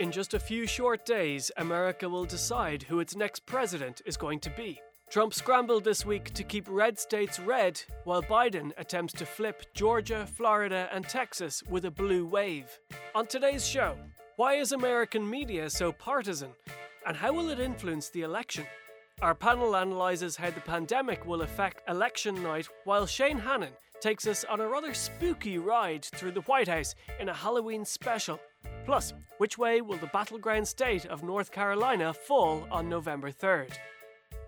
In just a few short days, America will decide who its next president is going to be. Trump scrambled this week to keep red states red, while Biden attempts to flip Georgia, Florida, and Texas with a blue wave. On today's show, why is American media so partisan? And how will it influence the election? Our panel analyses how the pandemic will affect election night, while Shane Hannon takes us on a rather spooky ride through the White House in a Halloween special. Plus, which way will the battleground state of North Carolina fall on November 3rd?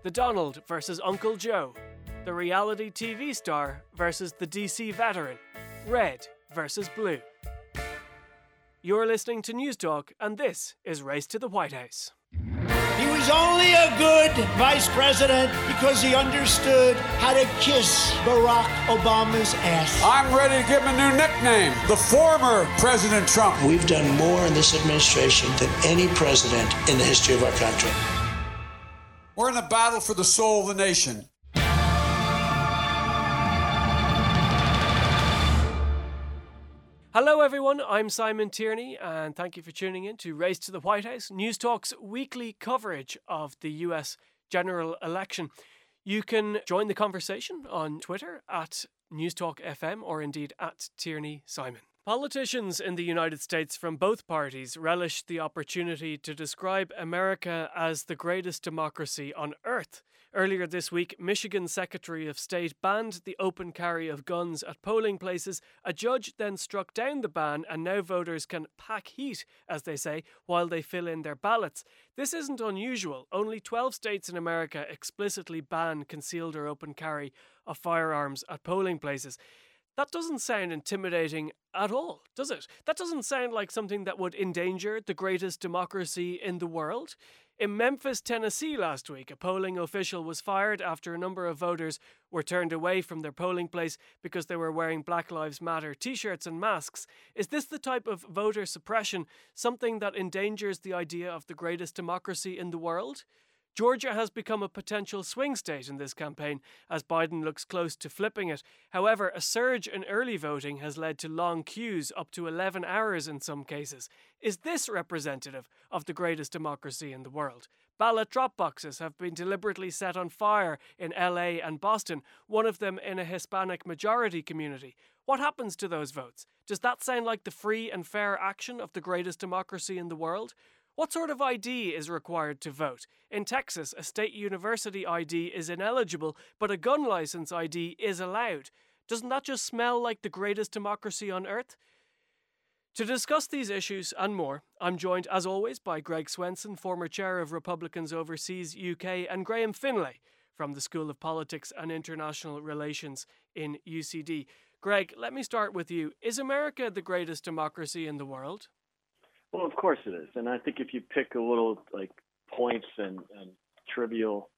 The Donald versus Uncle Joe. The reality TV star versus the DC veteran. Red versus blue. You're listening to Newstalk, and this is Race to the White House. He was only a good vice president because he understood how to kiss Barack Obama's ass. I'm ready to give him a new nickname the former President Trump. We've done more in this administration than any president in the history of our country. We're in a battle for the soul of the nation. Hello, everyone. I'm Simon Tierney, and thank you for tuning in to Race to the White House, Newstalk's weekly coverage of the US general election. You can join the conversation on Twitter at NewsTalkFM or indeed at Tierney Simon. Politicians in the United States from both parties relished the opportunity to describe America as the greatest democracy on earth. Earlier this week, Michigan Secretary of State banned the open carry of guns at polling places. A judge then struck down the ban, and now voters can pack heat, as they say, while they fill in their ballots. This isn't unusual. Only 12 states in America explicitly ban concealed or open carry of firearms at polling places. That doesn't sound intimidating at all, does it? That doesn't sound like something that would endanger the greatest democracy in the world. In Memphis, Tennessee last week, a polling official was fired after a number of voters were turned away from their polling place because they were wearing Black Lives Matter t shirts and masks. Is this the type of voter suppression, something that endangers the idea of the greatest democracy in the world? Georgia has become a potential swing state in this campaign as Biden looks close to flipping it. However, a surge in early voting has led to long queues, up to 11 hours in some cases. Is this representative of the greatest democracy in the world? Ballot drop boxes have been deliberately set on fire in LA and Boston, one of them in a Hispanic majority community. What happens to those votes? Does that sound like the free and fair action of the greatest democracy in the world? What sort of ID is required to vote? In Texas, a state university ID is ineligible, but a gun license ID is allowed. Doesn't that just smell like the greatest democracy on earth? To discuss these issues and more, I'm joined as always by Greg Swenson, former chair of Republicans Overseas UK, and Graham Finlay from the School of Politics and International Relations in UCD. Greg, let me start with you. Is America the greatest democracy in the world? Well, of course it is, and I think if you pick a little like points and, and trivial,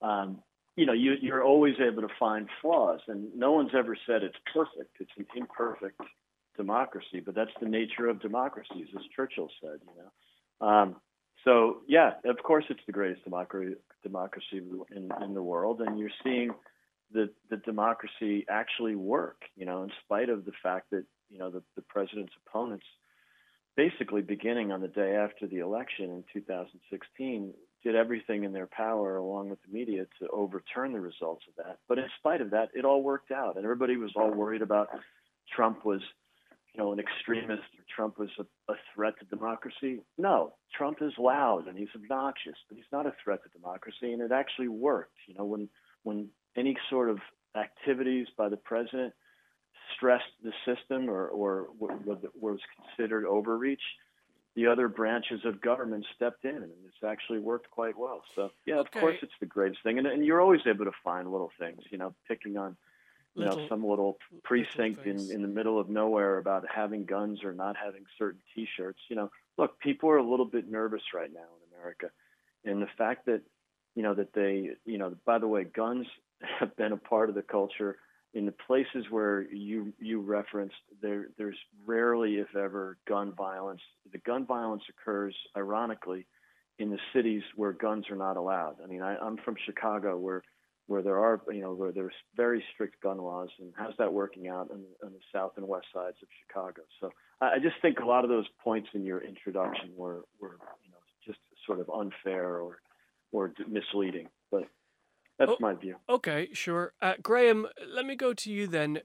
um, you know, you, you're always able to find flaws, and no one's ever said it's perfect. It's an imperfect democracy, but that's the nature of democracies, as Churchill said. You know, um, so yeah, of course it's the greatest democracy democracy in, in the world, and you're seeing the the democracy actually work. You know, in spite of the fact that you know the, the president's opponents basically beginning on the day after the election in 2016, did everything in their power, along with the media, to overturn the results of that. But in spite of that, it all worked out, and everybody was all worried about Trump was, you know, an extremist or Trump was a, a threat to democracy. No, Trump is loud and he's obnoxious, but he's not a threat to democracy, and it actually worked. You know, when when any sort of activities by the president stressed the system or, or what was considered overreach, the other branches of government stepped in, and it's actually worked quite well. So, yeah, okay. of course, it's the greatest thing, and, and you're always able to find little things. You know, picking on you little, know some little precinct little in in the middle of nowhere about having guns or not having certain T-shirts. You know, look, people are a little bit nervous right now in America, and the fact that you know that they you know by the way, guns have been a part of the culture in the places where you you referenced, there there's rarely, if ever, gun violence. The gun violence occurs, ironically, in the cities where guns are not allowed. I mean, I, I'm from Chicago, where where there are, you know, where there's very strict gun laws, and how's that working out on, the south and west sides of Chicago? So I, I just think a lot of those points in your introduction were, were, you know, just sort of unfair or, or misleading. But that's oh, my view. Okay, sure. Uh, Graham, let me go to you then.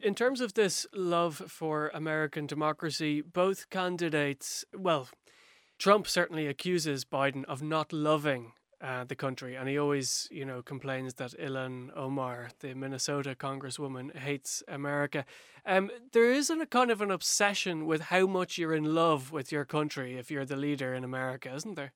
In terms of this love for American democracy, both candidates, well, Trump certainly accuses Biden of not loving uh, the country, and he always, you know, complains that Ilhan Omar, the Minnesota congresswoman, hates America. Um, there isn't a kind of an obsession with how much you're in love with your country if you're the leader in America, isn't there?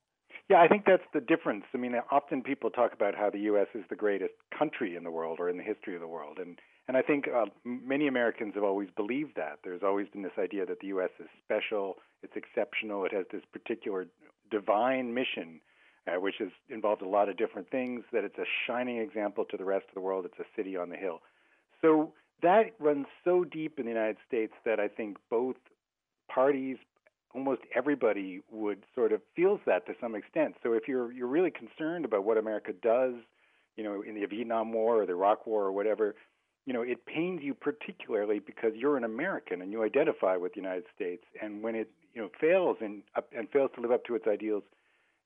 Yeah, I think that's the difference. I mean, often people talk about how the U.S. is the greatest country in the world or in the history of the world, and and I think uh, many Americans have always believed that. There's always been this idea that the U.S. is special, it's exceptional, it has this particular divine mission uh, which has involved a lot of different things, that it's a shining example to the rest of the world. It's a city on the hill. So that runs so deep in the United States that I think both parties, almost everybody would sort of feels that to some extent. So if you're you're really concerned about what America does, you know, in the Vietnam War or the Iraq War or whatever, you know, it pains you particularly because you're an American and you identify with the United States. And when it you know fails and and fails to live up to its ideals,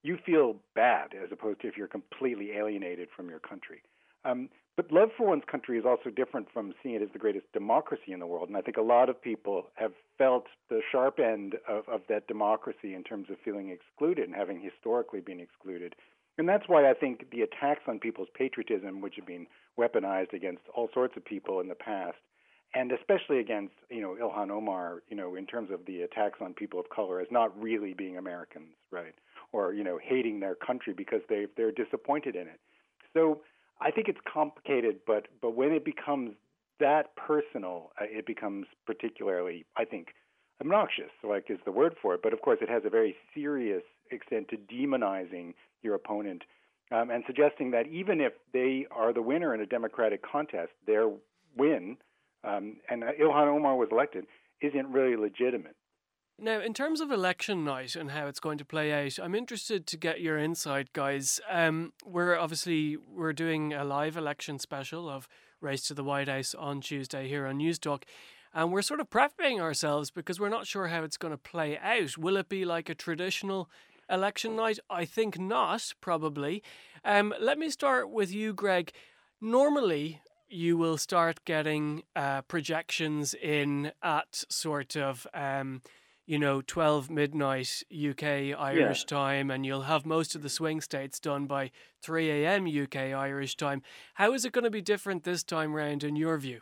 you feel bad as opposed to if you're completely alienated from your country. Um, but love for one's country is also different from seeing it as the greatest democracy in the world. And I think a lot of people have felt the sharp end of, of that democracy in terms of feeling excluded and having historically been excluded. And that's why I think the attacks on people's patriotism, which have been weaponized against all sorts of people in the past, and especially against, you know, Ilhan Omar, you know, in terms of the attacks on people of color as not really being Americans, right? or you know hating their country because they they're disappointed in it. So I think it's complicated, but but when it becomes that personal, uh, it becomes particularly I think obnoxious. Like is the word for it, but of course it has a very serious extent to demonizing your opponent. Um, and suggesting that even if they are the winner in a democratic contest, their win, um, and Ilhan Omar was elected, isn't really legitimate. Now, in terms of election night and how it's going to play out, I'm interested to get your insight, guys. Um, we're obviously we're doing a live election special of Race to the White House on Tuesday here on Newstalk, and we're sort of prepping ourselves because we're not sure how it's going to play out. Will it be like a traditional election night? I think not, probably. Um, let me start with you, Greg. Normally, you will start getting uh, projections in at sort of. Um, you know, 12 midnight UK Irish yeah. time, and you'll have most of the swing states done by 3 a.m. UK Irish time. How is it going to be different this time round, in your view?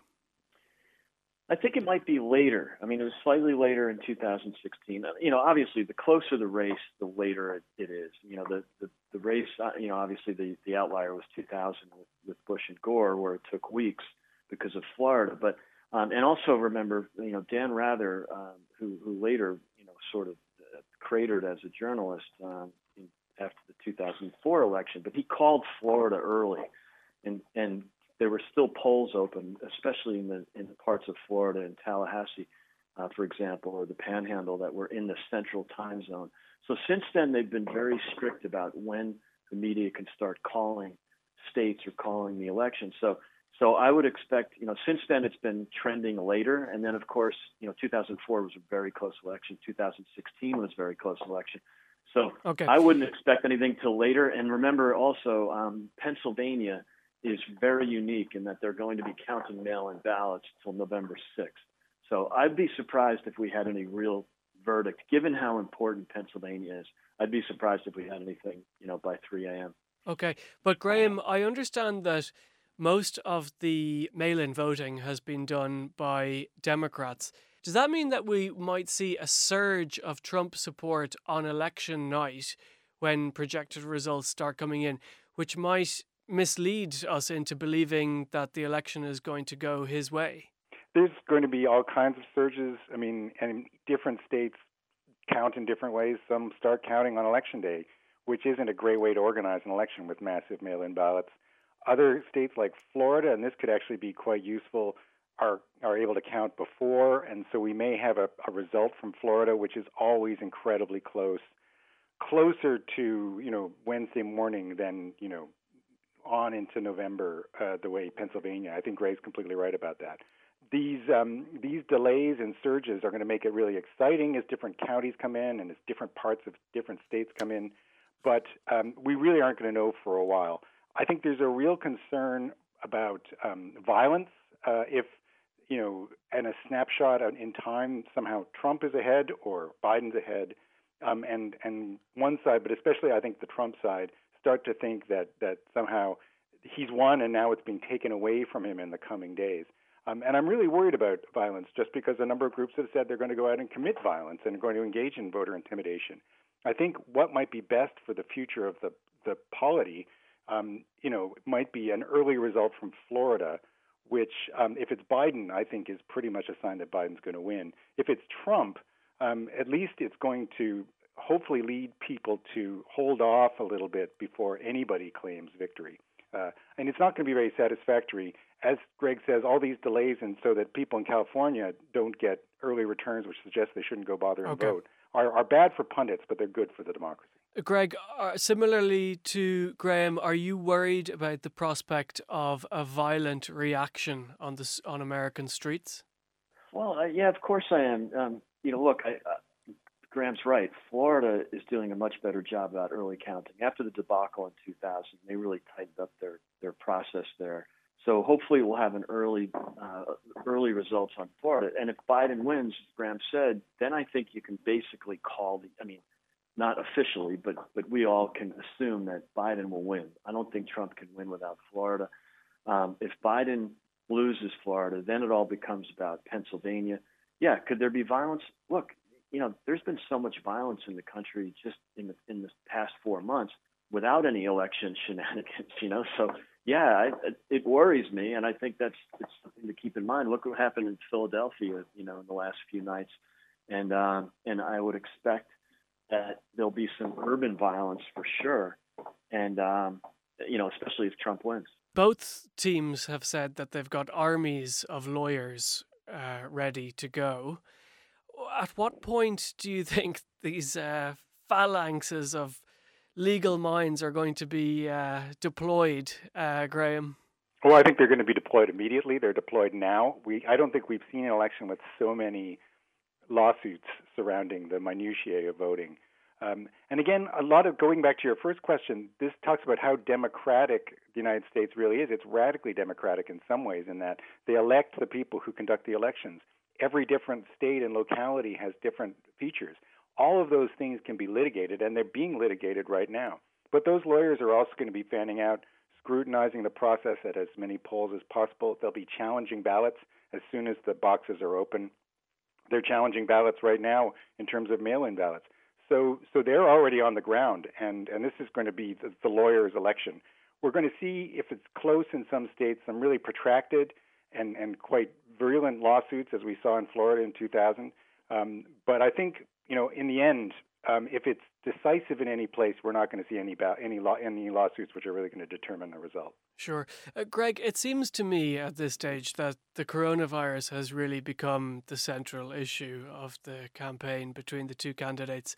I think it might be later. I mean, it was slightly later in 2016. Uh, you know, obviously, the closer the race, the later it, is. You know, the, the, the race, uh, you know, obviously the, the outlier was 2000 with, with Bush and Gore, where it took weeks because of Florida. But um, and also remember, you know, Dan Rather, um, who who later, you know, sort of uh, cratered as a journalist um, in, after the 2004 election, but he called Florida early, and and there were still polls open, especially in the in the parts of Florida and Tallahassee, uh, for example, or the Panhandle that were in the Central Time Zone. So since then, they've been very strict about when the media can start calling states or calling the election. So so I would expect, you know, since then it's been trending later, and then of course, you know, 2004 was a very close election. 2016 was a very close election. So okay. I wouldn't expect anything till later. And remember also, um, Pennsylvania is very unique in that they're going to be counting mail-in ballots till November 6th. So I'd be surprised if we had any real verdict, given how important Pennsylvania is. I'd be surprised if we had anything, you know, by 3 a.m. Okay, but Graham, I understand that most of the mail in voting has been done by Democrats. Does that mean that we might see a surge of Trump support on election night when projected results start coming in, which might mislead us into believing that the election is going to go his way? There's going to be all kinds of surges. I mean, and different states count in different ways. Some start counting on election day, which isn't a great way to organize an election with massive mail in ballots. Other states like Florida, and this could actually be quite useful, are are able to count before, and so we may have a, a result from Florida, which is always incredibly close, closer to you know Wednesday morning than you know on into November uh, the way Pennsylvania. I think Greg's completely right about that. These um, these delays and surges are going to make it really exciting as different counties come in and as different parts of different states come in. But um, we really aren't going to know for a while. I think there's a real concern about um, violence uh, if you know, and a snapshot in time, somehow Trump is ahead or Biden's ahead, um, and and one side, but especially I think the Trump side, start to think that that somehow he's won and now it's being taken away from him in the coming days. Um, and I'm really worried about violence just because a number of groups have said they're going to go out and commit violence and are going to engage in voter intimidation. I think what might be best for the future of the the polity, um, you know, might be an early result from Florida which, um, if it's Biden, I think is pretty much a sign that Biden's going to win. If it's Trump, um, at least it's going to hopefully lead people to hold off a little bit before anybody claims victory. Uh, and it's not going to be very satisfactory. As Greg says, all these delays, and so that people in California don't get early returns, which suggests they shouldn't go bother and okay. vote, are, are bad for pundits, but they're good for the democracy. Greg, uh, similarly to Graham, are you worried about the prospect of a violent reaction on the on American streets? Well, uh, yeah, of course I am. Um, you know, look, I, uh, Graham's right. Florida is doing a much better job about early counting. After the debacle in 2000, they really tightened up their their process there. So hopefully we'll have an early uh, early results on Florida. And if Biden wins, Graham said, then I think you can basically call the. I mean not officially, but but we all can assume that Biden will win. I don't think Trump can win without Florida. Um, if Biden loses Florida, then it all becomes about Pennsylvania. Yeah, could there be violence? Look, you know, there's been so much violence in the country just in the in the past four months without any election shenanigans. You know, so yeah, I, it worries me, and I think that's it's something to keep in mind. Look what happened in Philadelphia, you know, in the last few nights, and um, and I would expect that there'll be some urban violence for sure, and um, you know, especially if Trump wins. Both teams have said that they've got armies of lawyers uh, ready to go. At what point do you think these uh, phalanxes of legal minds are going to be uh, deployed, uh, Graham? Well, I think they're going to be deployed immediately. They're deployed now. We, I don't think we've seen an election with so many lawsuits surrounding the minutiae of voting. Um, and again, a lot of going back to your first question, this talks about how democratic the United States really is. It's radically democratic in some ways, in that they elect the people who conduct the elections. Every different state and locality has different features. All of those things can be litigated, and they're being litigated right now. But those lawyers are also going to be fanning out, scrutinizing the process at as many polls as possible. They'll be challenging ballots as soon as the boxes are open. They're challenging ballots right now in terms of mail-in ballots. So, so they're already on the ground, and, and this is going to be the, the lawyer's election. We're going to see if it's close in some states, some really protracted and, and quite virulent lawsuits, as we saw in Florida in 2000. Um, but I think, you know, in the end, um, if it's decisive in any place, we're not going to see any ba- any any lawsuits which are really going to determine the result. Sure, uh, Greg. It seems to me at this stage that the coronavirus has really become the central issue of the campaign between the two candidates.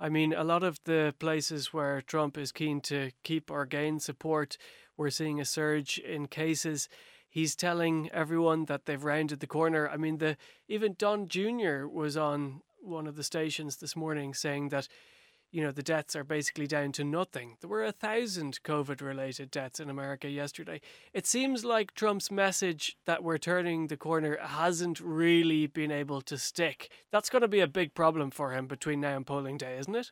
I mean, a lot of the places where Trump is keen to keep or gain support, we're seeing a surge in cases. He's telling everyone that they've rounded the corner. I mean, the even Don Jr. was on one of the stations this morning saying that you know the deaths are basically down to nothing. There were a thousand COVID-related deaths in America yesterday. It seems like Trump's message that we're turning the corner hasn't really been able to stick. That's going to be a big problem for him between now and polling day, isn't it?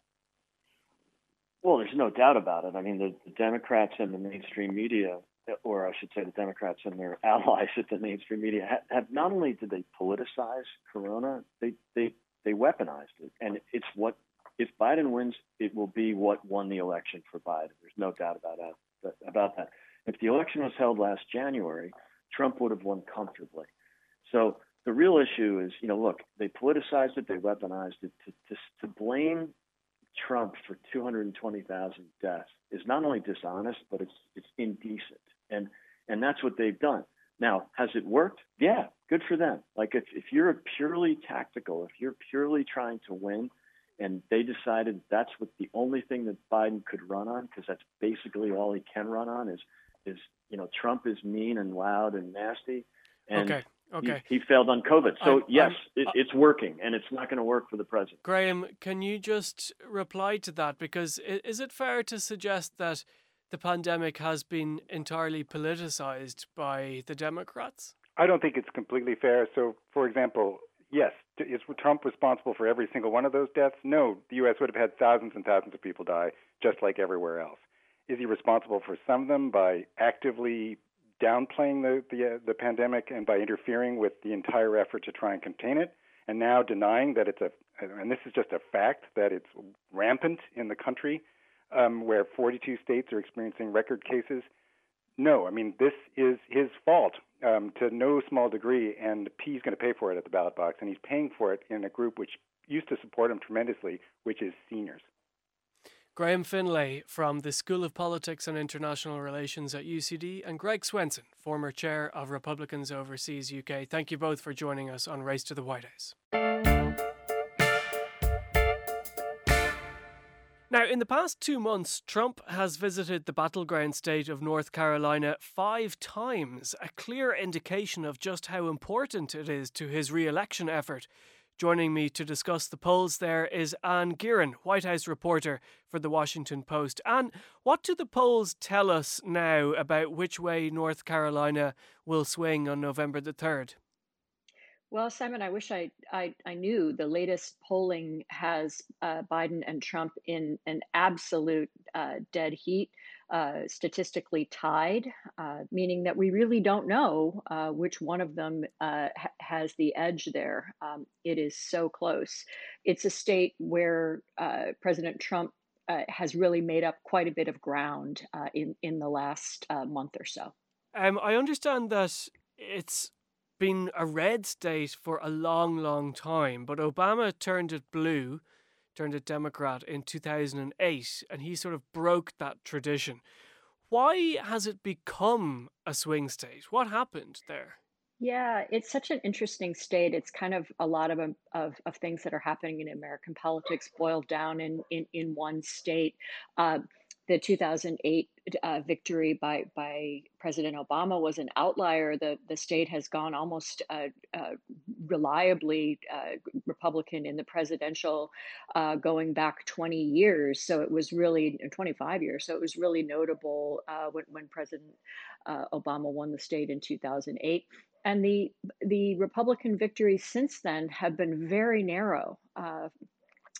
Well, there's no doubt about it. I mean, the, the Democrats and the mainstream media, or I should say, the Democrats and their allies at the mainstream media, have, have not only did they politicize Corona, they they they weaponized it, and it's what if Biden wins, it will be what won the election for Biden. There's no doubt about that. About that. If the election was held last January, Trump would have won comfortably. So the real issue is, you know, look, they politicized it, they weaponized it. To, to, to blame Trump for 220,000 deaths is not only dishonest, but it's it's indecent, and and that's what they've done. Now, has it worked? Yeah, good for them. Like if, if you're purely tactical, if you're purely trying to win, and they decided that's what the only thing that Biden could run on, because that's basically all he can run on is is you know Trump is mean and loud and nasty, and okay. Okay. He, he, failed on COVID. So I'm, yes, I'm, it, uh, it's working, and it's not going to work for the president. Graham, can you just reply to that? Because is it fair to suggest that the pandemic has been entirely politicized by the Democrats? I don't think it's completely fair. So, for example, yes, is Trump responsible for every single one of those deaths? No, the U.S. would have had thousands and thousands of people die, just like everywhere else. Is he responsible for some of them by actively downplaying the the, uh, the pandemic and by interfering with the entire effort to try and contain it, and now denying that it's a and this is just a fact that it's rampant in the country, um, where 42 states are experiencing record cases. No, I mean this is his fault um, to no small degree, and he's going to pay for it at the ballot box, and he's paying for it in a group which used to support him tremendously, which is seniors. Graham Finlay from the School of Politics and International Relations at UCD, and Greg Swenson, former chair of Republicans Overseas UK. Thank you both for joining us on Race to the White House. Now, in the past two months, Trump has visited the battleground state of North Carolina five times, a clear indication of just how important it is to his re election effort. Joining me to discuss the polls there is Anne Gearan, White House reporter for The Washington Post. Anne, what do the polls tell us now about which way North Carolina will swing on November the 3rd? Well, Simon, I wish I, I, I knew the latest polling has uh, Biden and Trump in an absolute uh, dead heat uh, statistically tied, uh, meaning that we really don't know uh, which one of them uh, ha- has the edge there. Um, it is so close. It's a state where President Trump has really made up quite a bit of ground in, in the last month or so. Um, I understand that it's been a red state for a long, long time, but Obama turned it blue turned a Democrat in 2008, and he sort of broke that tradition. Why has it become a swing state? What happened there? Yeah, it's such an interesting state. It's kind of a lot of, um, of, of things that are happening in American politics boiled down in, in, in one state. Uh, the 2008 uh, victory by by President Obama was an outlier. The the state has gone almost uh, uh, reliably uh, Republican in the presidential, uh, going back 20 years. So it was really 25 years. So it was really notable uh, when when President Obama won the state in 2008 and the the Republican victories since then have been very narrow. Uh,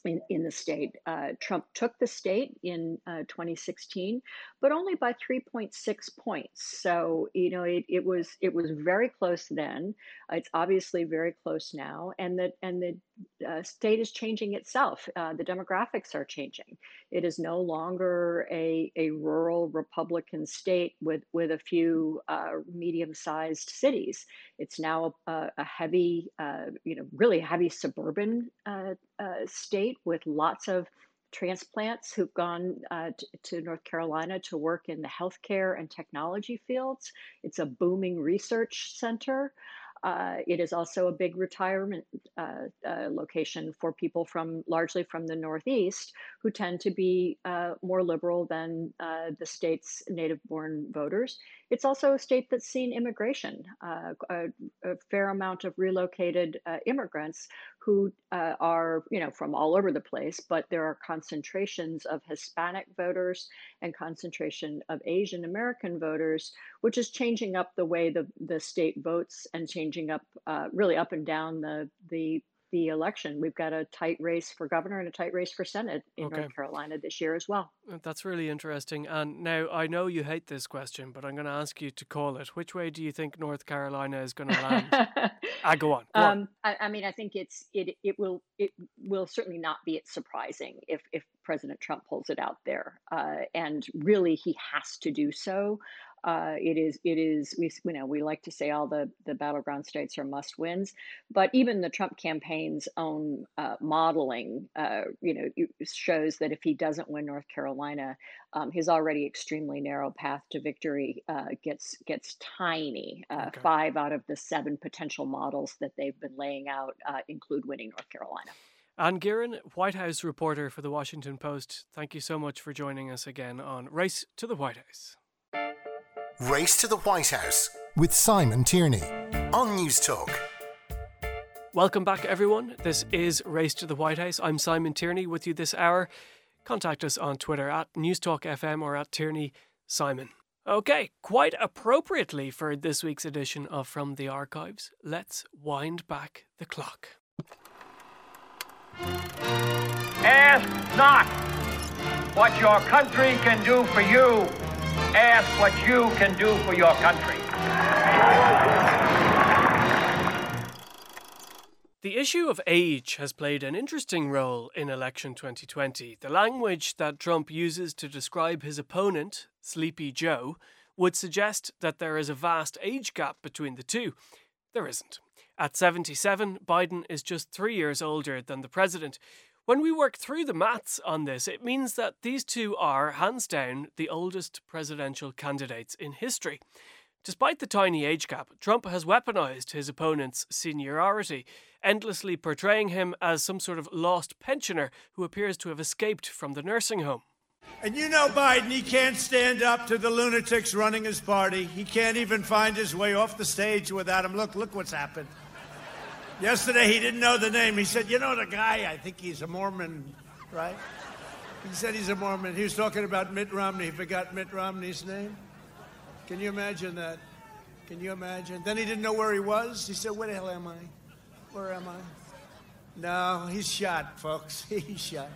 in, in the state. Uh, Trump took the state in uh, 2016, but only by 3.6 points. So you know it, it was it was very close then. It's obviously very close now, and the and the uh, state is changing itself. Uh, the demographics are changing. It is no longer a, a rural Republican state with with a few uh, medium sized cities. It's now a, a heavy, uh, you know, really heavy suburban state with lots of transplants who've gone uh, t- to North Carolina to work in the healthcare and technology fields. It's a booming research center. Uh, it is also a big retirement uh, uh, location for people from largely from the Northeast who tend to be uh, more liberal than uh, the state's native born voters. It's also a state that's seen immigration, uh, a, a, fair amount of relocated immigrants who uh, are, you know, from all over the place, but there are concentrations of Hispanic voters and concentration of Asian American voters, which is changing up the way the, the state votes and changing up uh, really up and down the, the the election. We've got a tight race for governor and a tight race for Senate in okay. North Carolina this year as well. Uh, that's really interesting. And now I know you hate this question, but I'm going to ask you to call it. Which way do you think North Carolina is going to land? ah, go on. Go um, on. I, I, mean, I think it's it it will it will certainly not be it surprising if if President Trump pulls it out there, uh, and really he has to do so. Uh, it is it is we you know we like to say all the the battleground states are must wins, but even the Trump campaign's own uh, modeling uh, you know shows that if he doesn't win North Carolina, um, his already extremely narrow path to victory uh, gets gets tiny. Uh, okay. Five out of the seven potential models that they've been laying out uh, include winning North Carolina. Anne Gearan, White House reporter for The Washington Post, thank you so much for joining us again on Race to the White House. Race to the White House with Simon Tierney on Newstalk. Welcome back, everyone. This is Race to the White House. I'm Simon Tierney with you this hour. Contact us on Twitter at NewsTalkFM or at Tierney Simon. Okay, quite appropriately for this week's edition of From the Archives, let's wind back the clock. Ask not what your country can do for you. Ask what you can do for your country. The issue of age has played an interesting role in election 2020. The language that Trump uses to describe his opponent, Sleepy Joe, would suggest that there is a vast age gap between the two. There isn't. At 77, Biden is just three years older than the president. When we work through the maths on this, it means that these two are, hands down, the oldest presidential candidates in history. Despite the tiny age gap, Trump has weaponized his opponent's seniority, endlessly portraying him as some sort of lost pensioner who appears to have escaped from the nursing home. And you know Biden, he can't stand up to the lunatics running his party. He can't even find his way off the stage without him. Look, look what's happened. Yesterday, he didn't know the name. He said, You know the guy, I think he's a Mormon, right? He said he's a Mormon. He was talking about Mitt Romney. He forgot Mitt Romney's name. Can you imagine that? Can you imagine? Then he didn't know where he was. He said, Where the hell am I? Where am I? No, he's shot, folks. He's shot.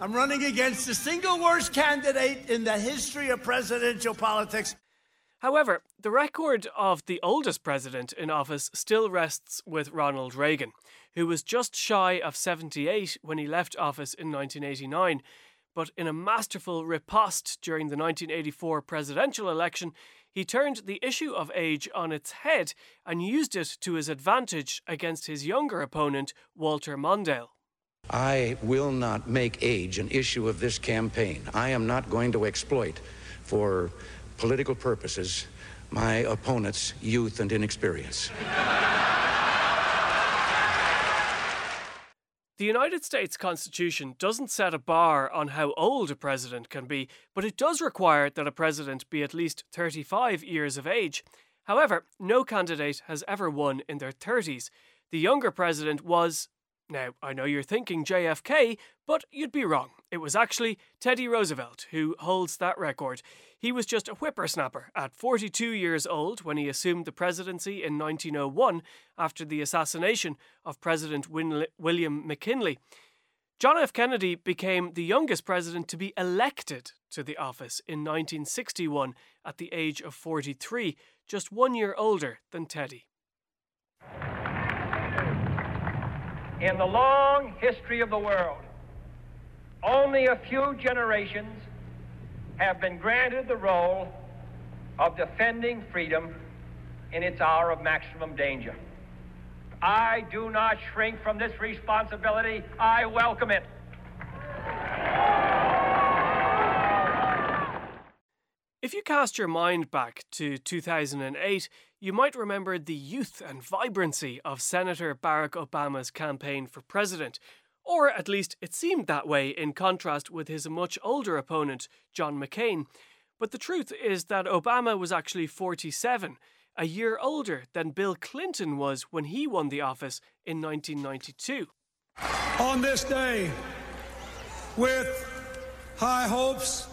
I'm running against the single worst candidate in the history of presidential politics. However, the record of the oldest president in office still rests with Ronald Reagan, who was just shy of 78 when he left office in 1989. But in a masterful riposte during the 1984 presidential election, he turned the issue of age on its head and used it to his advantage against his younger opponent, Walter Mondale. I will not make age an issue of this campaign. I am not going to exploit for political purposes my opponent's youth and inexperience. The United States Constitution doesn't set a bar on how old a president can be, but it does require that a president be at least 35 years of age. However, no candidate has ever won in their 30s. The younger president was, now, I know you're thinking JFK, but you'd be wrong. It was actually Teddy Roosevelt who holds that record. He was just a whippersnapper at 42 years old when he assumed the presidency in 1901 after the assassination of President Win- William McKinley. John F. Kennedy became the youngest president to be elected to the office in 1961 at the age of 43, just one year older than Teddy. In the long history of the world, only a few generations have been granted the role of defending freedom in its hour of maximum danger. I do not shrink from this responsibility. I welcome it. If you cast your mind back to 2008, you might remember the youth and vibrancy of Senator Barack Obama's campaign for president, or at least it seemed that way in contrast with his much older opponent, John McCain. But the truth is that Obama was actually 47, a year older than Bill Clinton was when he won the office in 1992. On this day, with high hopes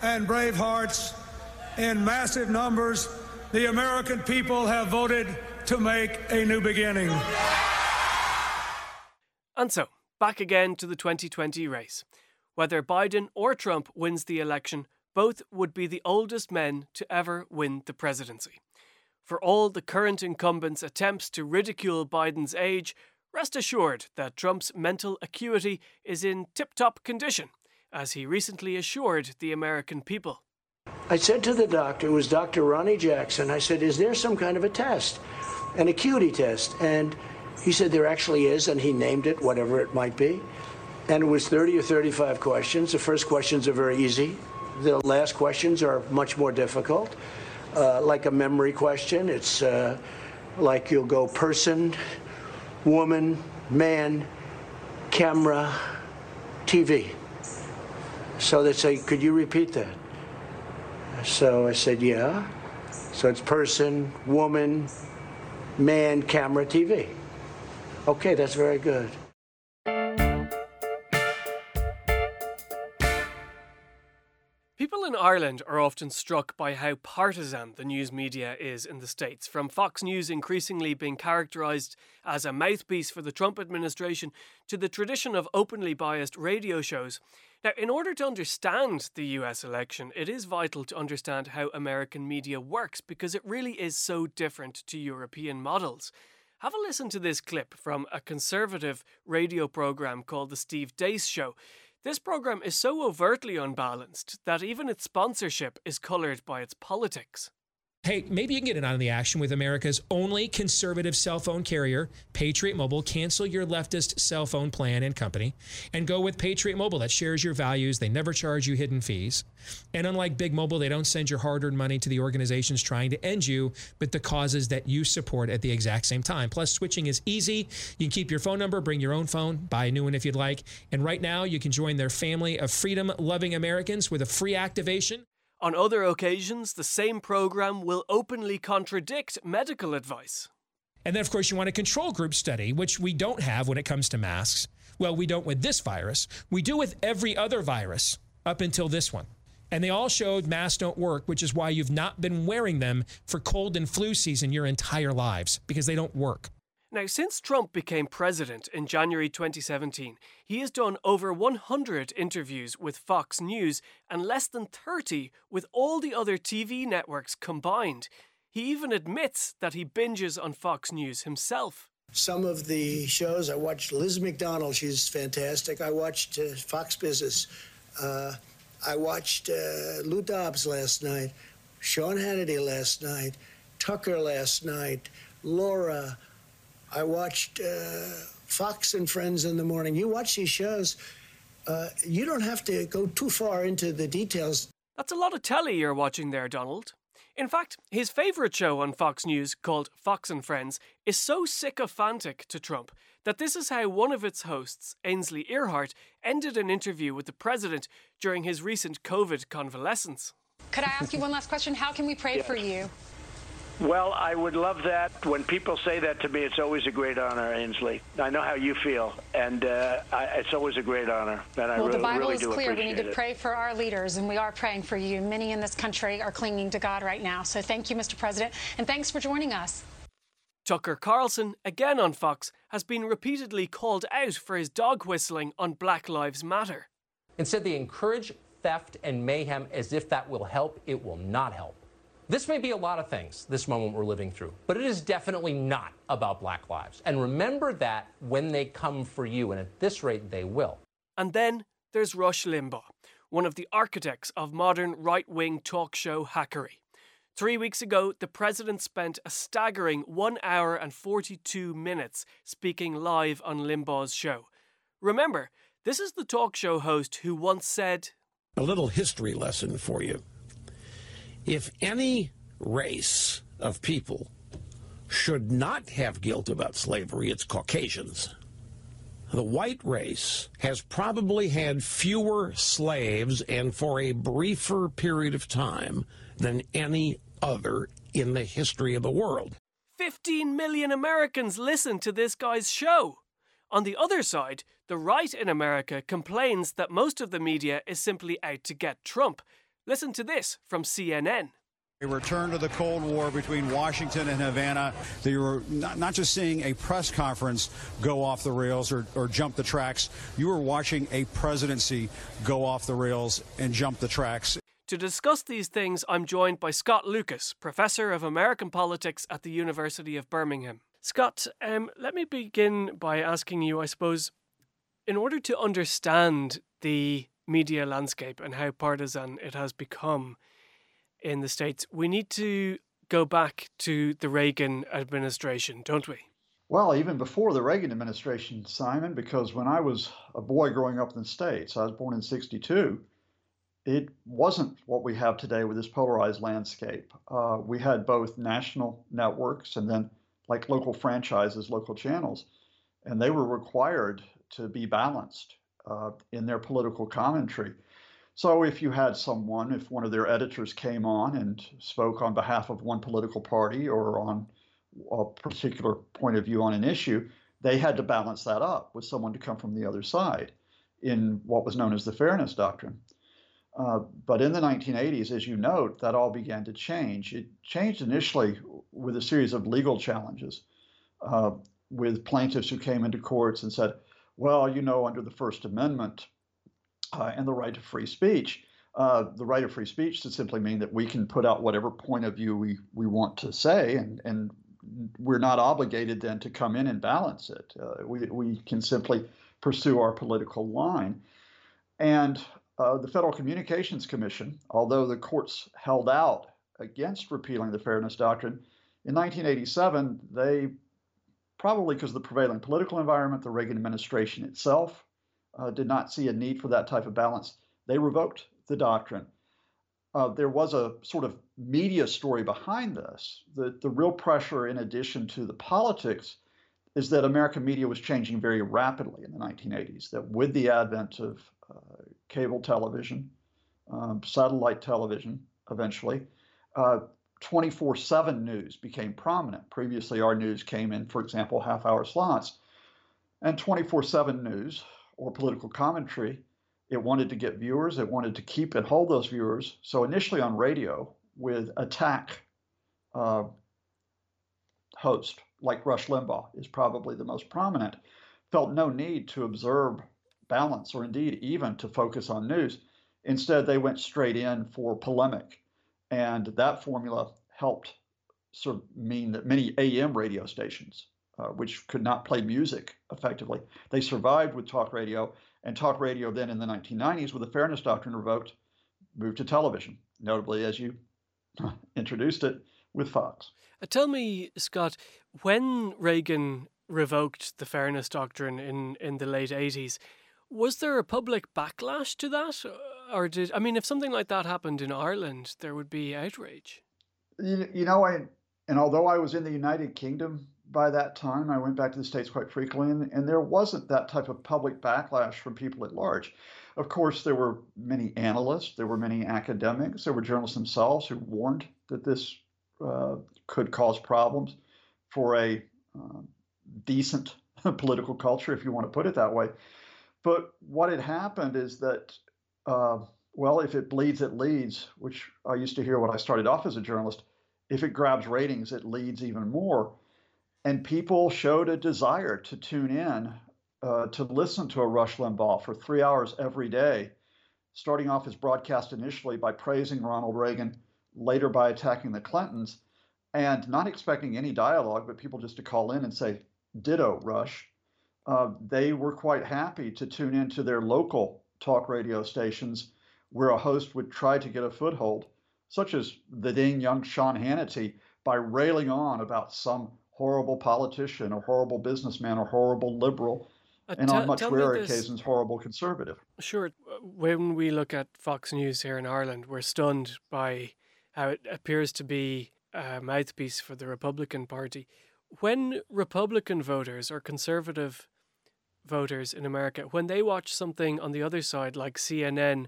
and brave hearts in massive numbers, the American people have voted to make a new beginning. And so, back again to the 2020 race. Whether Biden or Trump wins the election, both would be the oldest men to ever win the presidency. For all the current incumbents' attempts to ridicule Biden's age, rest assured that Trump's mental acuity is in tip top condition, as he recently assured the American people. I said to the doctor, it was Dr. Ronny Jackson, I said, Is there some kind of a test, an acuity test? And he said, There actually is, and he named it, whatever it might be. And it was 30 or 35 questions. The first questions are very easy, the last questions are much more difficult. Uh, like a memory question, it's uh, like you'll go person, woman, man, camera, TV. So they say, Could you repeat that? So I said, Yeah. So it's person, woman, man, camera, TV. Okay, that's very good. People in Ireland are often struck by how partisan the news media is in the States, from Fox News increasingly being characterised as a mouthpiece for the Trump administration to the tradition of openly biased radio shows. Now, in order to understand the US election, it is vital to understand how American media works because it really is so different to European models. Have a listen to this clip from a conservative radio programme called The Steve Deace Show. This programme is so overtly unbalanced that even its sponsorship is coloured by its politics. Hey, maybe you can get in on the action with America's only conservative cell phone carrier, Patriot Mobile. Cancel your leftist cell phone plan and company and go with Patriot Mobile that shares your values. They never charge you hidden fees. And unlike Big Mobile, they don't send your hard earned money to the organizations trying to end you, but the causes that you support at the exact same time. Plus, switching is easy. You can keep your phone number, bring your own phone, buy a new one if you'd like. And right now, you can join their family of freedom loving Americans with a free activation. On other occasions, the same program will openly contradict medical advice. And then, of course, you want a control group study, which we don't have when it comes to masks. Well, we don't with this virus. We do with every other virus up until this one. And they all showed masks don't work, which is why you've not been wearing them for cold and flu season your entire lives, because they don't work. Now, since Trump became president in January 2017, he has done over 100 interviews with Fox News and less than 30 with all the other TV networks combined. He even admits that he binges on Fox News himself. Some of the shows I watched Liz MacDonald, she's fantastic. I watched uh, Fox Business. Uh, I watched uh, Lou Dobbs last night, Sean Hannity last night, Tucker last night, Laura. I watched uh, Fox and Friends in the morning. You watch these shows, uh, you don't have to go too far into the details. That's a lot of telly you're watching there, Donald. In fact, his favourite show on Fox News, called Fox and Friends, is so sycophantic to Trump that this is how one of its hosts, Ainsley Earhardt, ended an interview with the president during his recent COVID convalescence. Could I ask you one last question? How can we pray for you? Well, I would love that. When people say that to me, it's always a great honor, Ainsley. I know how you feel, and uh, I, it's always a great honor. And I well, really, the Bible really is clear. We need to it. pray for our leaders, and we are praying for you. Many in this country are clinging to God right now. So thank you, Mr. President, and thanks for joining us. Tucker Carlson, again on Fox, has been repeatedly called out for his dog whistling on Black Lives Matter. Instead, they encourage theft and mayhem as if that will help. It will not help. This may be a lot of things, this moment we're living through, but it is definitely not about black lives. And remember that when they come for you, and at this rate, they will. And then there's Rush Limbaugh, one of the architects of modern right wing talk show hackery. Three weeks ago, the president spent a staggering one hour and 42 minutes speaking live on Limbaugh's show. Remember, this is the talk show host who once said, A little history lesson for you. If any race of people should not have guilt about slavery, it's Caucasians. The white race has probably had fewer slaves and for a briefer period of time than any other in the history of the world. 15 million Americans listen to this guy's show. On the other side, the right in America complains that most of the media is simply out to get Trump. Listen to this from CNN. A return to the Cold War between Washington and Havana. You were not, not just seeing a press conference go off the rails or, or jump the tracks, you were watching a presidency go off the rails and jump the tracks. To discuss these things, I'm joined by Scott Lucas, Professor of American Politics at the University of Birmingham. Scott, um, let me begin by asking you, I suppose, in order to understand the media landscape and how partisan it has become in the States, we need to go back to the Reagan administration, don't we? Well, even before the Reagan administration, Simon, because when I was a boy growing up in the States, I was born in 62, it wasn't what we have today with this polarized landscape. Uh, we had both national networks and then like local franchises, local channels, and they were required to be balanced uh, in their political commentary. So if you had someone, if one of their editors came on and spoke on behalf of one political party or on a particular point of view on an issue, they had to balance that up with someone to come from the other side in what was known as the Fairness Doctrine. Uh, but in the 1980s, as you note, that all began to change. It changed initially with a series of legal challenges uh, with plaintiffs who came into courts and said, well, you know, under the First Amendment uh, and the right to free speech, uh, the right of free speech to simply mean that we can put out whatever point of view we, we want to say, and, and we're not obligated then to come in and balance it. Uh, we, we can simply pursue our political line. And uh, the Federal Communications Commission, although the courts held out against repealing the Fairness Doctrine, in 1987, they probably because of the prevailing political environment, the Reagan administration itself uh, did not see a need for that type of balance. They revoked the doctrine. Uh, there was a sort of media story behind this. The, the real pressure, in addition to the politics, is that American media was changing very rapidly in the 1980s. That with the advent of uh, cable television, um, satellite television, eventually, 24 uh, 7 news became prominent. Previously, our news came in, for example, half hour slots. And 24 7 news or political commentary, it wanted to get viewers, it wanted to keep and hold those viewers. So, initially on radio, with attack uh, host like Rush Limbaugh is probably the most prominent, felt no need to observe balance or indeed even to focus on news. Instead, they went straight in for polemic. And that formula helped sort of mean that many AM radio stations, uh, which could not play music effectively, they survived with talk radio. And talk radio then in the 1990s, with the Fairness Doctrine revoked, moved to television, notably, as you introduced it, with Fox. Uh, tell me, Scott, when Reagan revoked the Fairness Doctrine in, in the late 80s, was there a public backlash to that? Or did, I mean, if something like that happened in Ireland, there would be outrage. You, you know, I, and although I was in the United Kingdom by that time, I went back to the States quite frequently, and, and there wasn't that type of public backlash from people at large. Of course, there were many analysts, there were many academics, there were journalists themselves who warned that this uh, could cause problems for a uh, decent political culture, if you want to put it that way. But what had happened is that, uh, well, if it bleeds, it leads, which I used to hear when I started off as a journalist. If it grabs ratings, it leads even more. And people showed a desire to tune in, uh, to listen to a Rush Limbaugh for three hours every day, starting off his broadcast initially by praising Ronald Reagan, later by attacking the Clintons, and not expecting any dialogue, but people just to call in and say, Ditto, Rush uh, they were quite happy to tune into their local talk radio stations where a host would try to get a foothold, such as the ding young Sean Hannity, by railing on about some horrible politician or horrible businessman or horrible liberal, uh, and on much rarer occasions, horrible conservative. Sure. When we look at Fox News here in Ireland, we're stunned by how it appears to be a mouthpiece for the Republican Party. When Republican voters or conservative voters in America, when they watch something on the other side, like CNN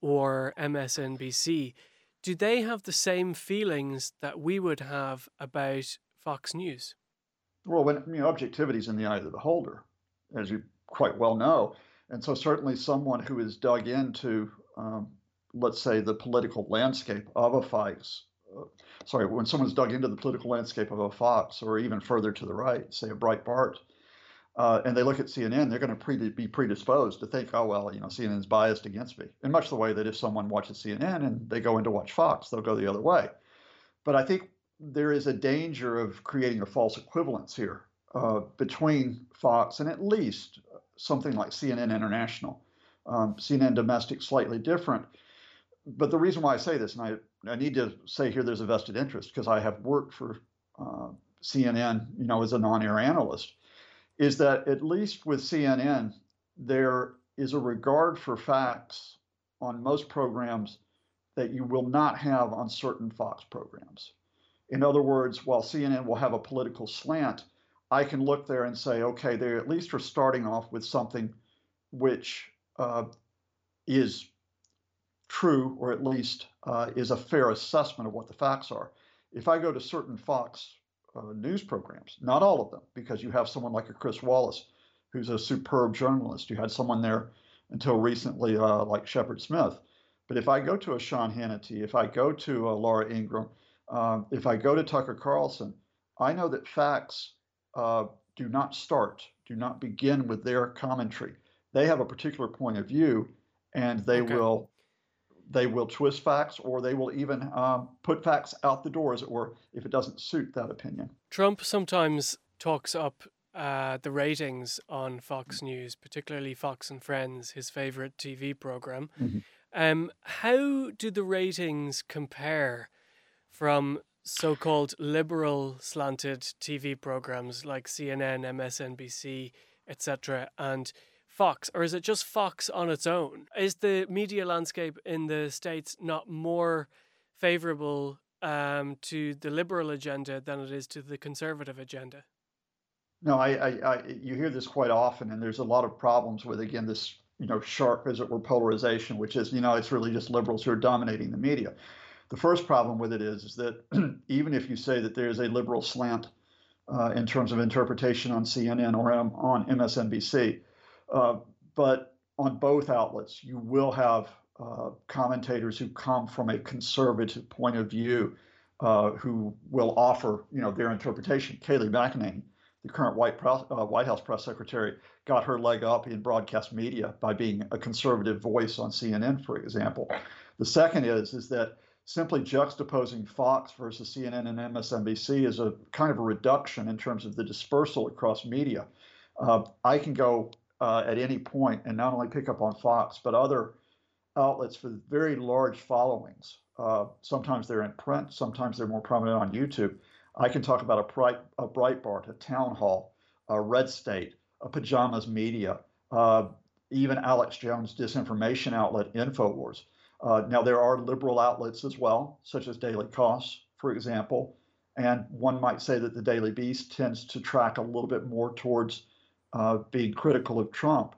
or MSNBC, do they have the same feelings that we would have about Fox News? Well, when you know, objectivity is in the eye of the beholder, as you quite well know, and so certainly someone who is dug into, um, let's say, the political landscape of a Fox, uh, sorry, when someone's dug into the political landscape of a Fox, or even further to the right, say a Breitbart, uh, and they look at CNN, they're going to pre- be predisposed to think, oh, well, you know, CNN is biased against me. In much the way that if someone watches CNN and they go in to watch Fox, they'll go the other way. But I think there is a danger of creating a false equivalence here uh, between Fox and at least something like CNN International. Um, CNN domestic, slightly different. But the reason why I say this, and I, I need to say here there's a vested interest because I have worked for uh, CNN, you know, as a non air analyst is that at least with CNN, there is a regard for facts on most programs that you will not have on certain Fox programs. In other words, while CNN will have a political slant, I can look there and say, okay, they at least are starting off with something which uh, is true or at least uh, is a fair assessment of what the facts are. If I go to certain Fox uh, news programs, not all of them, because you have someone like a Chris Wallace, who's a superb journalist. You had someone there until recently, uh, like Shepard Smith. But if I go to a Sean Hannity, if I go to a Laura Ingraham, uh, if I go to Tucker Carlson, I know that facts uh, do not start, do not begin with their commentary. They have a particular point of view, and they okay. will they will twist facts or they will even um, put facts out the door, as it were, if it doesn't suit that opinion. Trump sometimes talks up uh, the ratings on Fox News, particularly Fox and Friends, his favorite TV program. Mm-hmm. Um, how do the ratings compare from so called liberal slanted TV programs like CNN, MSNBC, etc., and Fox, or is it just Fox on its own? Is the media landscape in the States not more favorable um, to the liberal agenda than it is to the conservative agenda? No, I, I, I, you hear this quite often, and there's a lot of problems with again this, you know, sharp, as it were, polarization, which is, you know, it's really just liberals who are dominating the media. The first problem with it is, is that even if you say that there is a liberal slant uh, in terms of interpretation on CNN or on MSNBC, but on both outlets, you will have uh, commentators who come from a conservative point of view uh, who will offer, you know, their interpretation. Kayleigh McEnany, the current White, Press, uh, White House press secretary, got her leg up in broadcast media by being a conservative voice on CNN, for example. The second is is that simply juxtaposing Fox versus CNN and MSNBC is a kind of a reduction in terms of the dispersal across media. Uh, I can go uh, at any point and not only pick up on Fox, but other outlets with very large followings. Uh, sometimes they're in print, sometimes they're more prominent on YouTube. I can talk about a, Bright, a Breitbart, a Town Hall, a Red State, a Pajamas Media, uh, even Alex Jones' disinformation outlet, InfoWars. Uh, now, there are liberal outlets as well, such as Daily Kos, for example. And one might say that the Daily Beast tends to track a little bit more towards uh, being critical of Trump,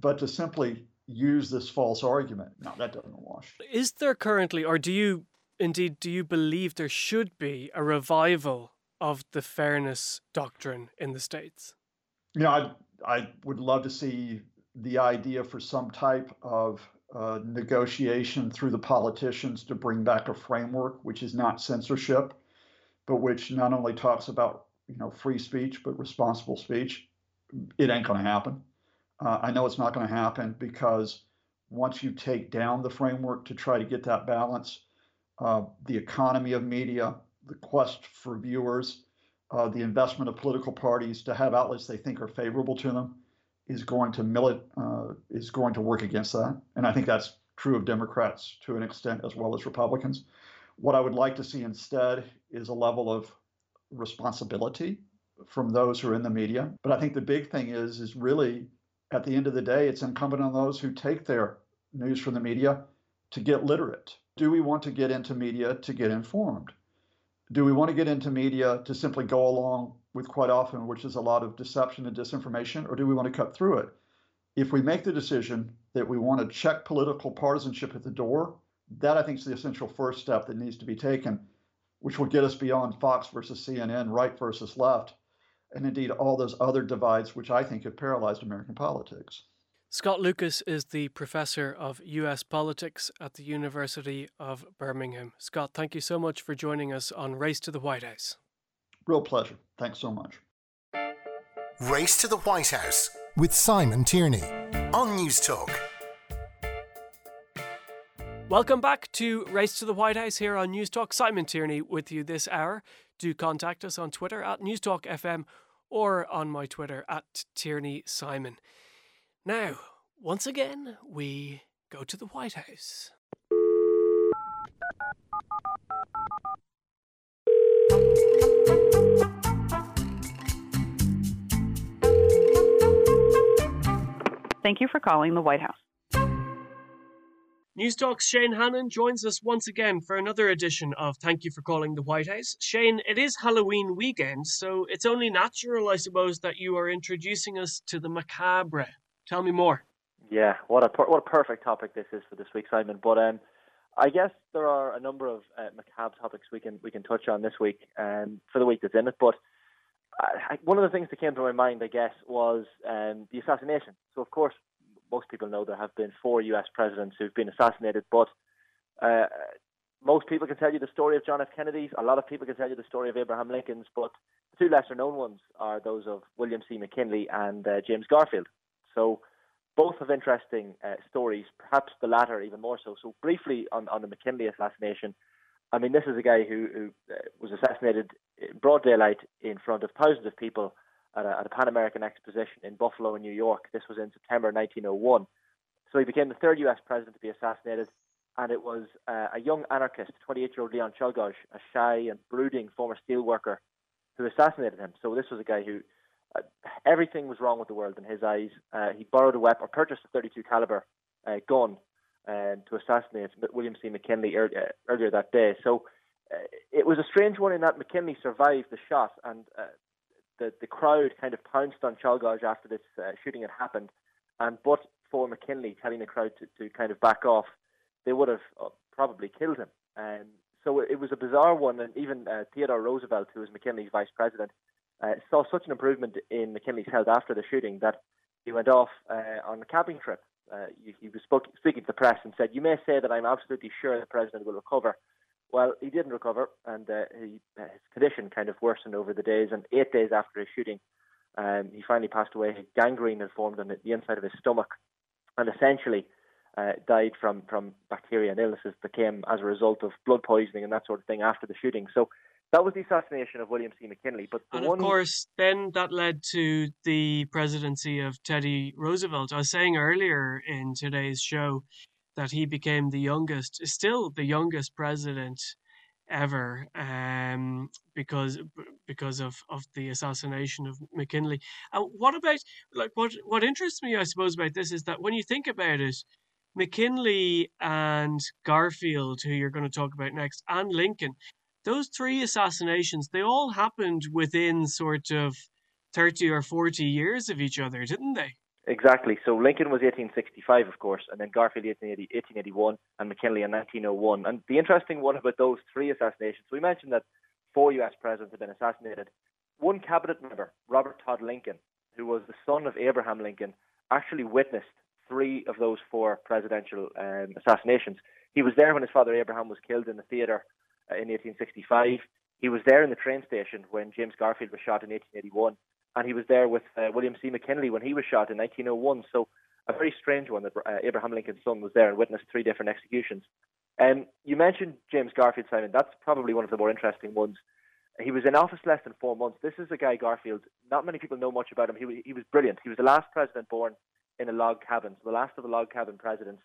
but to simply use this false argument, no, that doesn't wash. Is there currently, or do you indeed do you believe there should be a revival of the fairness doctrine in the states? You know, I I would love to see the idea for some type of uh, negotiation through the politicians to bring back a framework which is not censorship, but which not only talks about you know free speech but responsible speech it ain't going to happen. Uh, I know it's not going to happen because once you take down the framework to try to get that balance, uh, the economy of media, the quest for viewers, uh, the investment of political parties to have outlets they think are favorable to them is going to milit, uh, is going to work against that. And I think that's true of Democrats to an extent as well as Republicans. What I would like to see instead is a level of responsibility from those who are in the media. But I think the big thing is is really at the end of the day, it's incumbent on those who take their news from the media to get literate. Do we want to get into media to get informed? Do we want to get into media to simply go along with quite often, which is a lot of deception and disinformation, or do we want to cut through it? If we make the decision that we want to check political partisanship at the door, that I think is the essential first step that needs to be taken, which will get us beyond Fox versus CNN, right versus left, and indeed all those other divides which I think have paralyzed American politics. Scott Lucas is the professor of US politics at the University of Birmingham. Scott, thank you so much for joining us on Race to the White House. Real pleasure. Thanks so much. Race to the White House with Simon Tierney on Newstalk. Welcome back to Race to the White House here on Newstalk. Simon Tierney with you this hour. Do contact us on Twitter at Newstalk FM or on my Twitter at Tierney Simon. Now, once again, we go to the White House. Thank you for calling the White House. Newstalk's Shane Hannon joins us once again for another edition of Thank You for Calling the White House. Shane, it is Halloween weekend, so it's only natural, I suppose, that you are introducing us to the macabre. Tell me more. Yeah, what a what a perfect topic this is for this week, Simon. But um, I guess there are a number of uh, macabre topics we can we can touch on this week um, for the week that's in it. But I, one of the things that came to my mind, I guess, was um, the assassination. So, of course, most people know there have been four U.S. presidents who've been assassinated, but uh, most people can tell you the story of John F. Kennedy's. A lot of people can tell you the story of Abraham Lincoln's, but the two lesser known ones are those of William C. McKinley and uh, James Garfield. So both have interesting uh, stories, perhaps the latter even more so. So briefly on, on the McKinley assassination, I mean, this is a guy who, who uh, was assassinated in broad daylight in front of thousands of people at a, at a Pan American exposition in Buffalo, in New York. This was in September 1901. So he became the third U.S. president to be assassinated, and it was uh, a young anarchist, 28 year old Leon Czolgosz, a shy and brooding former steelworker, who assassinated him. So this was a guy who uh, everything was wrong with the world in his eyes. Uh, he borrowed a weapon or purchased a 32 caliber uh, gun um, to assassinate William C. McKinley er- earlier that day. So uh, it was a strange one in that McKinley survived the shot, and the the crowd kind of pounced on Czolgosz after this shooting had happened. And but for McKinley telling the crowd to, to kind of back off, they would have probably killed him. And so it was a bizarre one, and even Theodore Roosevelt, who was McKinley's vice president, uh, saw such an improvement in McKinley's health after the shooting that he went off uh, on a camping trip. Uh, he, he was spoke, speaking to the press and said, "You may say that I'm absolutely sure the president will recover." Well, he didn't recover, and uh, he, uh, his condition kind of worsened over the days. And eight days after his shooting, um, he finally passed away. Gangrene had formed on the, inside of his stomach, and essentially uh, died from from bacteria and illnesses that came as a result of blood poisoning and that sort of thing after the shooting. So that was the assassination of William C. McKinley. But and one... of course, then that led to the presidency of Teddy Roosevelt. I was saying earlier in today's show that he became the youngest, still the youngest president ever, um, because because of, of the assassination of McKinley. And what about like what what interests me, I suppose, about this is that when you think about it. McKinley and Garfield, who you're going to talk about next, and Lincoln, those three assassinations, they all happened within sort of 30 or 40 years of each other, didn't they? Exactly. So Lincoln was 1865, of course, and then Garfield 1880, 1881, and McKinley in 1901. And the interesting one about those three assassinations, we mentioned that four U.S. presidents had been assassinated. One cabinet member, Robert Todd Lincoln, who was the son of Abraham Lincoln, actually witnessed three of those four presidential um, assassinations. He was there when his father Abraham was killed in the theater uh, in 1865. He was there in the train station when James Garfield was shot in 1881, and he was there with uh, William C. McKinley when he was shot in 1901. So a very strange one that uh, Abraham Lincoln's son was there and witnessed three different executions. Um, you mentioned James Garfield, Simon. That's probably one of the more interesting ones. He was in office less than four months. This is a guy, Garfield. Not many people know much about him. He, he was brilliant. He was the last president born in a log cabin, so the last of the log cabin presidents.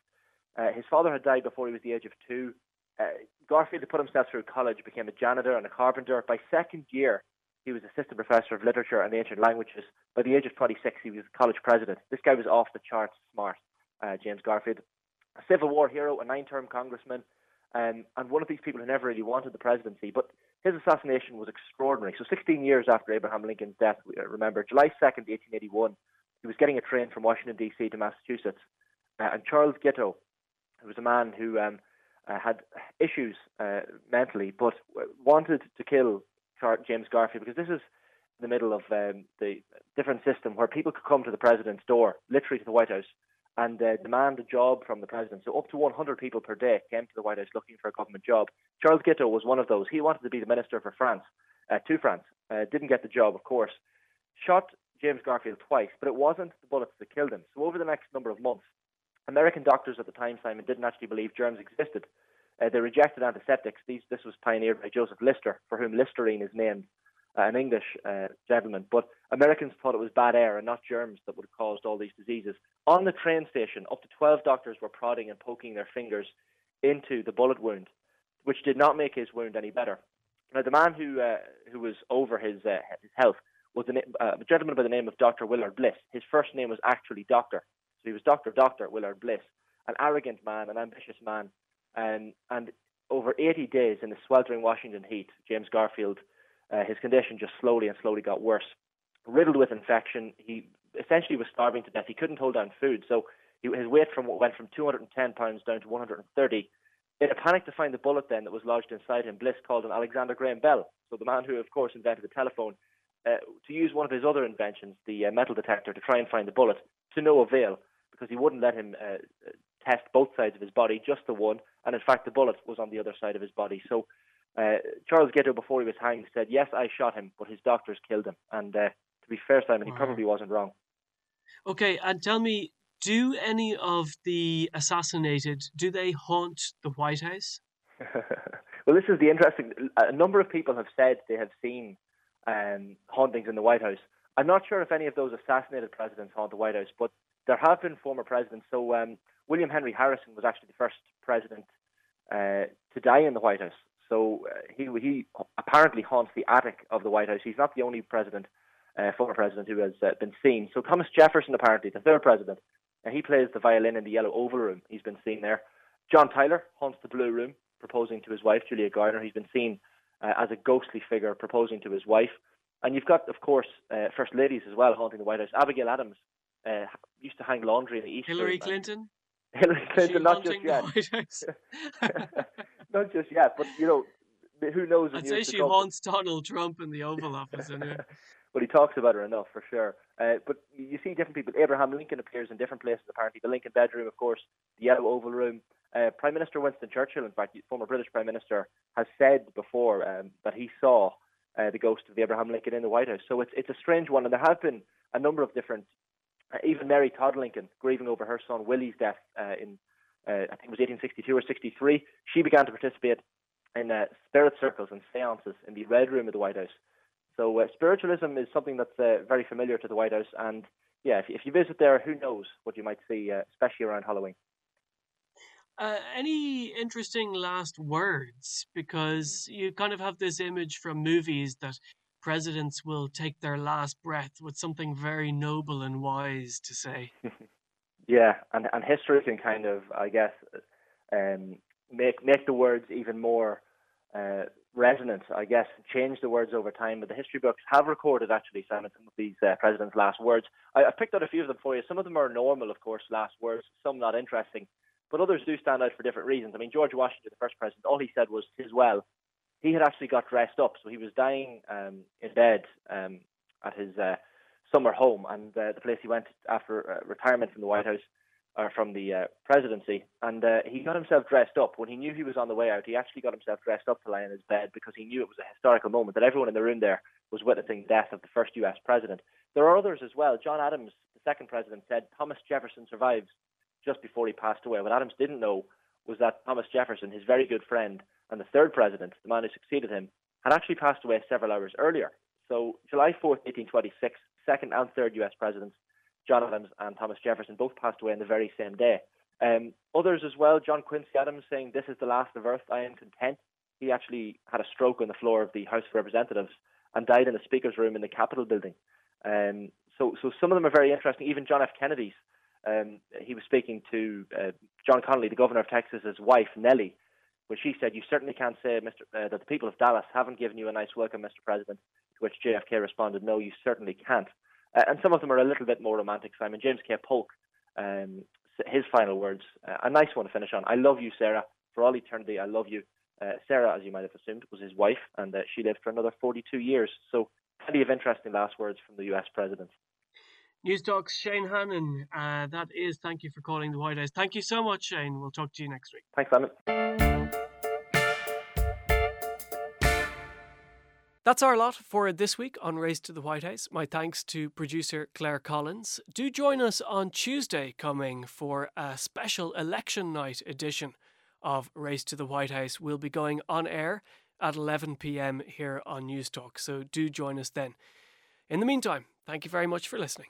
Uh, his father had died before he was the age of two. Uh, Garfield put himself through college, became a janitor and a carpenter. By second year, he was assistant professor of literature and ancient languages. By the age of 26, he was college president. This guy was off the charts smart, uh, James Garfield. A Civil War hero, a nine term congressman, um, and one of these people who never really wanted the presidency. But his assassination was extraordinary. So, 16 years after Abraham Lincoln's death, uh, remember, July 2nd, 1881, he was getting a train from Washington, D.C. to Massachusetts. Uh, and Charles Guiteau, who was a man who um, uh, had issues uh, mentally, but wanted to kill James Garfield because this is the middle of um, the different system where people could come to the president's door, literally to the White House, and uh, demand a job from the president. So up to 100 people per day came to the White House looking for a government job. Charles Guiteau was one of those. He wanted to be the minister for France, uh, to France. Uh, didn't get the job, of course. Shot James Garfield twice, but it wasn't the bullets that killed him. So over the next number of months, American doctors at the time, Simon, didn't actually believe germs existed. Uh, they rejected antiseptics. These, this was pioneered by Joseph Lister, for whom Listerine is named, uh, an English uh, gentleman. But Americans thought it was bad air and not germs that would have caused all these diseases. On the train station, up to 12 doctors were prodding and poking their fingers into the bullet wound, which did not make his wound any better. Now, the man who uh, who was over his uh, his health was a, uh, a gentleman by the name of Dr. Willard Bliss. His first name was actually Doctor, so he was Doctor Doctor Willard Bliss, an arrogant man, an ambitious man um, and over 80 days in the sweltering Washington heat, James Garfield, uh, his condition just slowly and slowly got worse. Riddled with infection, he essentially was starving to death. He couldn't hold down food, so he, his weight from went from 210 pounds down to 130. In a panic to find the bullet then that was lodged inside him, Bliss called on Alexander Graham Bell, so the man who, of course, invented the telephone, uh, to use one of his other inventions, the uh, metal detector, to try and find the bullet, to no avail, because he wouldn't let him uh, test both sides of his body, just the one, and in fact the bullet was on the other side of his body. So uh, Charles Guiteau, before he was hanged, said, "Yes, I shot him, but his doctors killed him." And uh, to be fair, Simon, he probably wasn't wrong. Okay, and tell me, do any of the assassinated do they haunt the White House? well, this is the interesting. A number of people have said they have seen um, hauntings in the White House. I'm not sure if any of those assassinated presidents haunt the White House, but there have been former presidents. So um, William Henry Harrison was actually the first president uh, to die in the White House. So uh, he he apparently haunts the attic of the White House. He's not the only president, uh, former president, who has uh, been seen. So Thomas Jefferson, apparently the third president, and he plays the violin in the Yellow Oval Room. He's been seen there. John Tyler haunts the Blue Room, proposing to his wife Julia Gardiner. He's been seen uh, as a ghostly figure proposing to his wife. And you've got, of course, uh, first ladies as well haunting the White House. Abigail Adams uh, used to hang laundry in the East. Hillary Clinton. Hillary Clinton, not just yet. not just yet, but you know, who knows? I'd say she haunts Donald Trump in the Oval Office. Anyway. but he talks about her enough for sure. Uh, but you see different people. Abraham Lincoln appears in different places. Apparently, the Lincoln bedroom, of course, the Yellow Oval Room. Uh, Prime Minister Winston Churchill, in fact, former British Prime Minister, has said before um, that he saw uh, the ghost of the Abraham Lincoln in the White House. So it's it's a strange one, and there have been a number of different. Uh, even Mary Todd Lincoln, grieving over her son Willie's death uh, in uh, I think it was 1862 or 63, she began to participate in spirit circles and seances in the Red Room of the White House. So spiritualism is something that's very familiar to the White House, and yeah, if, if you visit there, who knows what you might see, especially around Halloween. Uh, any interesting last words? Because you kind of have this image from movies that presidents will take their last breath with something very noble and wise to say. yeah, and and history can kind of, I guess, um, make make the words even more uh, resonant, I guess, change the words over time. But the history books have recorded actually, Simon, some of these uh, presidents' last words. I, I picked out a few of them for you. Some of them are normal, of course, last words. Some not interesting, but others do stand out for different reasons. I mean, George Washington, the first president, all he said was "tis well." He had actually got dressed up, so he was dying um, in bed um, at his uh, summer home, and uh, the place he went after uh, retirement from the White House or from the uh, presidency, and uh, he got himself dressed up. When he knew he was on the way out, he actually got himself dressed up to lie in his bed because he knew it was a historical moment that everyone in the room there was witnessing the death of the first U.S. president. There are others as well. John Adams, the second president, said Thomas Jefferson survives just before he passed away. What Adams didn't know was that Thomas Jefferson, his very good friend and the third president, the man who succeeded him, had actually passed away several hours earlier. So July 4th, 1826, second and third U.S. presidents John Adams and Thomas Jefferson both passed away on the very same day. Um, others as well, John Quincy Adams saying, This is the last of earth, I am content. He actually had a stroke on the floor of the House of Representatives and died in the Speaker's room in the Capitol building. Um, so, so some of them are very interesting. Even John F. Kennedy's, um, he was speaking to uh, John Connally, the governor of Texas's wife, Nellie, where she said, You certainly can't say Mr., uh, that the people of Dallas haven't given you a nice welcome, Mr. President. To which JFK responded, No, you certainly can't. Uh, and some of them are a little bit more romantic. Simon James K. Polk, um, his final words, uh, a nice one to finish on. I love you, Sarah, for all eternity. I love you. Uh, Sarah, as you might have assumed, was his wife, and uh, she lived for another 42 years. So, plenty of interesting last words from the U.S. president. News Newstalk's Shane Hannon. Uh, that is, thank you for calling the White House. Thank you so much, Shane. We'll talk to you next week. Thanks, Simon. That's our lot for this week on Race to the White House. My thanks to producer Claire Collins. Do join us on Tuesday coming for a special election night edition of Race to the White House. We'll be going on air at 11 pm here on Newstalk, so do join us then. In the meantime, thank you very much for listening.